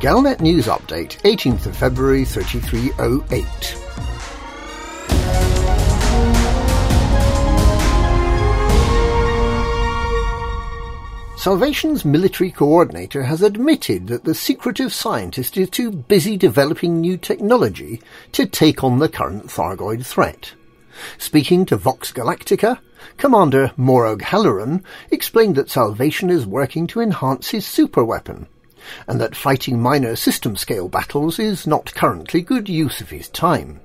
Galnet News Update, 18th of February 3308. Salvation's military coordinator has admitted that the secretive scientist is too busy developing new technology to take on the current Thargoid threat. Speaking to Vox Galactica, Commander Morag Halloran explained that Salvation is working to enhance his superweapon, and that fighting minor system-scale battles is not currently good use of his time.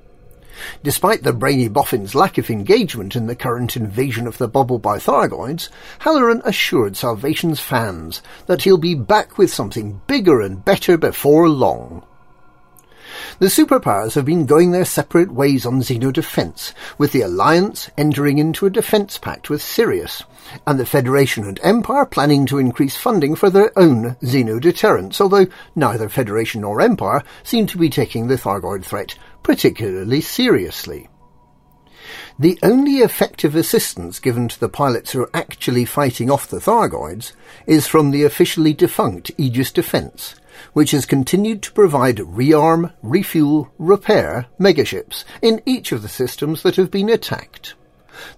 Despite the brainy boffin's lack of engagement in the current invasion of the bubble by Thargoids, Halloran assured Salvation's fans that he'll be back with something bigger and better before long. The superpowers have been going their separate ways on xenodefense, with the Alliance entering into a defense pact with Sirius, and the Federation and Empire planning to increase funding for their own xenodeterrence, although neither Federation nor Empire seem to be taking the Thargoid threat particularly seriously. The only effective assistance given to the pilots who are actually fighting off the Thargoids is from the officially defunct Aegis Defence, which has continued to provide rearm, refuel, repair megaships in each of the systems that have been attacked.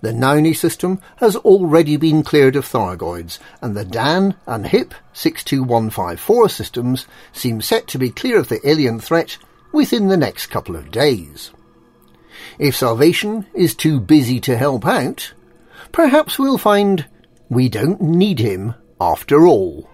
The Nauni system has already been cleared of Thargoids, and the Dan and HIP 62154 systems seem set to be clear of the alien threat within the next couple of days. If Salvation is too busy to help out, perhaps we'll find we don't need him after all.